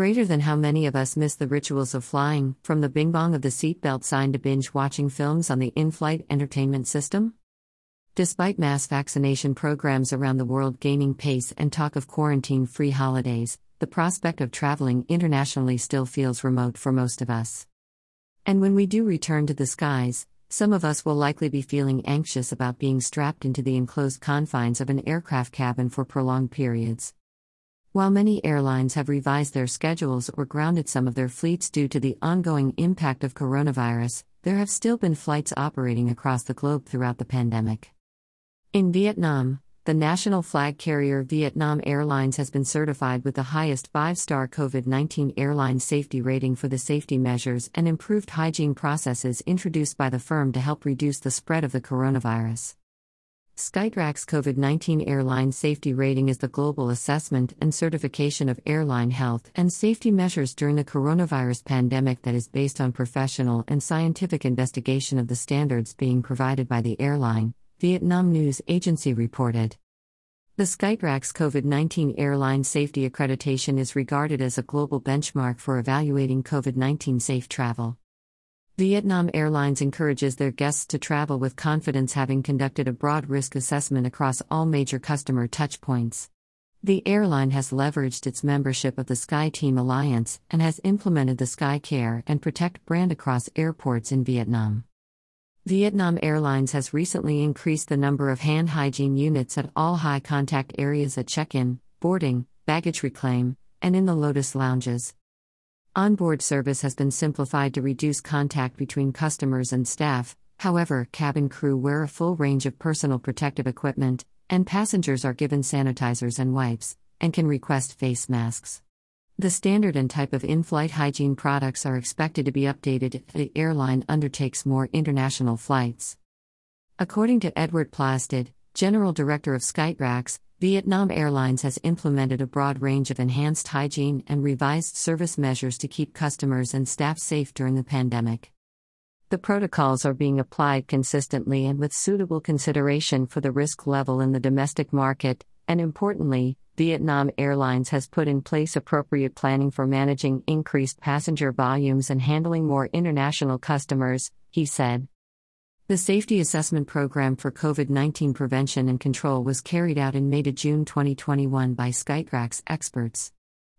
Greater than how many of us miss the rituals of flying, from the bing bong of the seatbelt sign to binge watching films on the in flight entertainment system? Despite mass vaccination programs around the world gaining pace and talk of quarantine free holidays, the prospect of traveling internationally still feels remote for most of us. And when we do return to the skies, some of us will likely be feeling anxious about being strapped into the enclosed confines of an aircraft cabin for prolonged periods. While many airlines have revised their schedules or grounded some of their fleets due to the ongoing impact of coronavirus, there have still been flights operating across the globe throughout the pandemic. In Vietnam, the national flag carrier Vietnam Airlines has been certified with the highest five star COVID 19 airline safety rating for the safety measures and improved hygiene processes introduced by the firm to help reduce the spread of the coronavirus. Skytrax COVID 19 Airline Safety Rating is the global assessment and certification of airline health and safety measures during the coronavirus pandemic that is based on professional and scientific investigation of the standards being provided by the airline, Vietnam News Agency reported. The Skytrax COVID 19 airline safety accreditation is regarded as a global benchmark for evaluating COVID 19 safe travel. Vietnam Airlines encourages their guests to travel with confidence, having conducted a broad risk assessment across all major customer touchpoints. The airline has leveraged its membership of the SkyTeam Alliance and has implemented the SkyCare and Protect brand across airports in Vietnam. Vietnam Airlines has recently increased the number of hand hygiene units at all high contact areas at check in, boarding, baggage reclaim, and in the Lotus lounges. Onboard service has been simplified to reduce contact between customers and staff, however, cabin crew wear a full range of personal protective equipment, and passengers are given sanitizers and wipes, and can request face masks. The standard and type of in flight hygiene products are expected to be updated if the airline undertakes more international flights. According to Edward Plaisted, General Director of Skytrax, Vietnam Airlines has implemented a broad range of enhanced hygiene and revised service measures to keep customers and staff safe during the pandemic. The protocols are being applied consistently and with suitable consideration for the risk level in the domestic market, and importantly, Vietnam Airlines has put in place appropriate planning for managing increased passenger volumes and handling more international customers, he said. The Safety Assessment Program for COVID 19 Prevention and Control was carried out in May to June 2021 by Skytrax experts.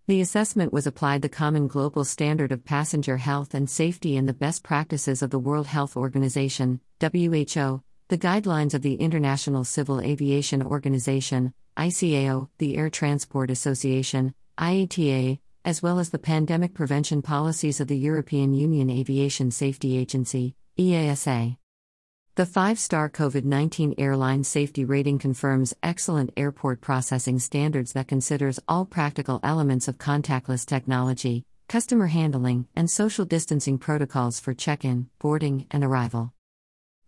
The assessment was applied the common global standard of passenger health and safety and the best practices of the World Health Organization, WHO, the guidelines of the International Civil Aviation Organization, ICAO, the Air Transport Association, IATA, as well as the pandemic prevention policies of the European Union Aviation Safety Agency, EASA. The five star COVID 19 airline safety rating confirms excellent airport processing standards that considers all practical elements of contactless technology, customer handling, and social distancing protocols for check in, boarding, and arrival.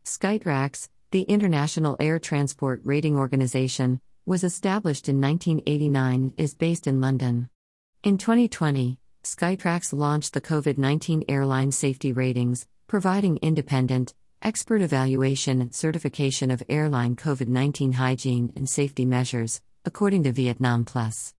Skytrax, the International Air Transport Rating Organization, was established in 1989, is based in London. In 2020, Skytrax launched the COVID 19 airline safety ratings, providing independent, expert evaluation and certification of airline COVID 19 hygiene and safety measures, according to Vietnam Plus.